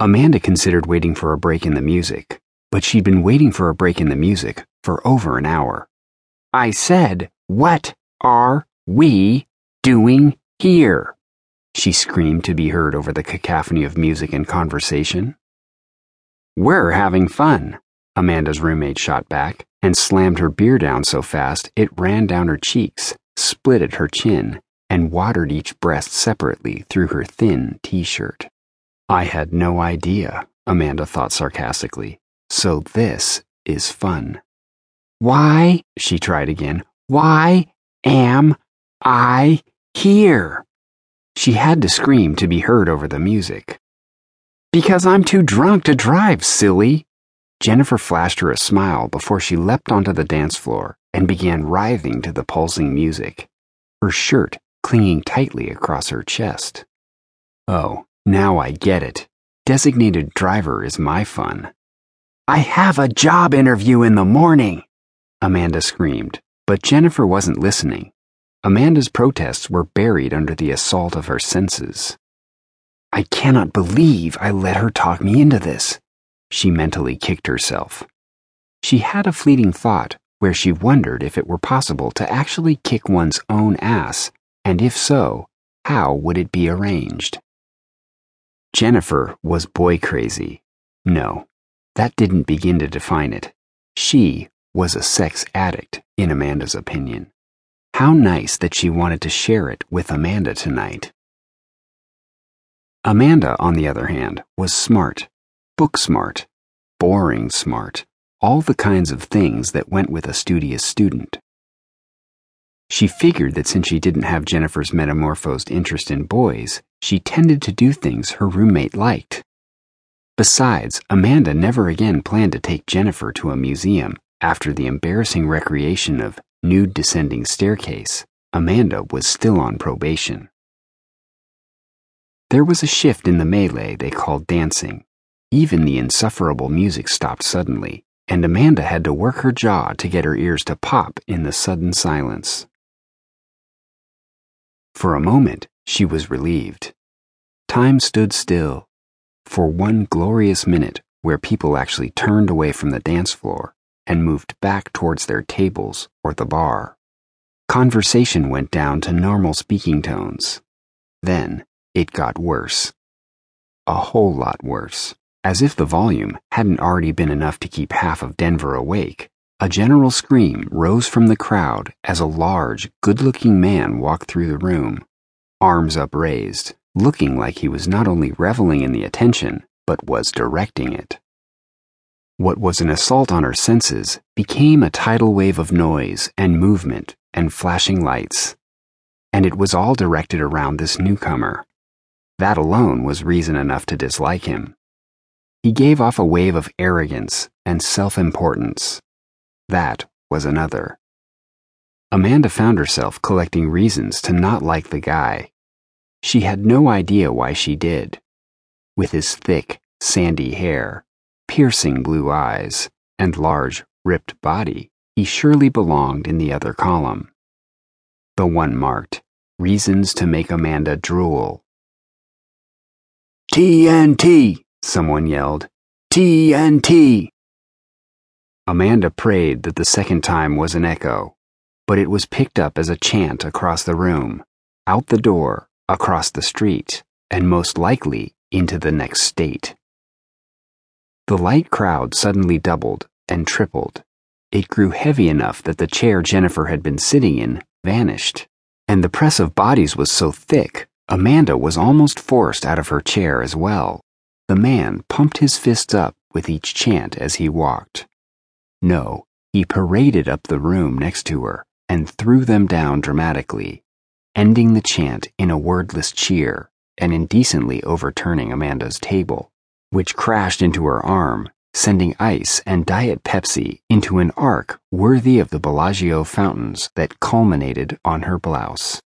Amanda considered waiting for a break in the music, but she'd been waiting for a break in the music for over an hour. I said, What are we doing here? She screamed to be heard over the cacophony of music and conversation. We're having fun, Amanda's roommate shot back and slammed her beer down so fast it ran down her cheeks, split at her chin, and watered each breast separately through her thin t shirt. I had no idea, Amanda thought sarcastically. So this is fun. Why, she tried again, why am I here? She had to scream to be heard over the music. Because I'm too drunk to drive, silly. Jennifer flashed her a smile before she leapt onto the dance floor and began writhing to the pulsing music, her shirt clinging tightly across her chest. Oh, now I get it. Designated driver is my fun. I have a job interview in the morning, Amanda screamed, but Jennifer wasn't listening. Amanda's protests were buried under the assault of her senses. I cannot believe I let her talk me into this, she mentally kicked herself. She had a fleeting thought where she wondered if it were possible to actually kick one's own ass, and if so, how would it be arranged? Jennifer was boy crazy. No, that didn't begin to define it. She was a sex addict, in Amanda's opinion. How nice that she wanted to share it with Amanda tonight. Amanda, on the other hand, was smart, book smart, boring smart, all the kinds of things that went with a studious student. She figured that since she didn't have Jennifer's metamorphosed interest in boys, she tended to do things her roommate liked. Besides, Amanda never again planned to take Jennifer to a museum after the embarrassing recreation of nude descending staircase. Amanda was still on probation. There was a shift in the melee they called dancing. Even the insufferable music stopped suddenly, and Amanda had to work her jaw to get her ears to pop in the sudden silence. For a moment, she was relieved. Time stood still, for one glorious minute where people actually turned away from the dance floor and moved back towards their tables or the bar. Conversation went down to normal speaking tones. Then it got worse. A whole lot worse. As if the volume hadn't already been enough to keep half of Denver awake, a general scream rose from the crowd as a large, good looking man walked through the room, arms upraised looking like he was not only reveling in the attention, but was directing it. What was an assault on her senses became a tidal wave of noise and movement and flashing lights. And it was all directed around this newcomer. That alone was reason enough to dislike him. He gave off a wave of arrogance and self importance. That was another. Amanda found herself collecting reasons to not like the guy she had no idea why she did. With his thick, sandy hair, piercing blue eyes, and large, ripped body, he surely belonged in the other column. The one marked, Reasons to Make Amanda Drool. TNT! Someone yelled. TNT! Amanda prayed that the second time was an echo, but it was picked up as a chant across the room, out the door, across the street, and most likely into the next state. The light crowd suddenly doubled and tripled. It grew heavy enough that the chair Jennifer had been sitting in vanished, and the press of bodies was so thick, Amanda was almost forced out of her chair as well. The man pumped his fists up with each chant as he walked. No, he paraded up the room next to her and threw them down dramatically ending the chant in a wordless cheer and indecently overturning Amanda's table, which crashed into her arm, sending ice and Diet Pepsi into an arc worthy of the Bellagio fountains that culminated on her blouse.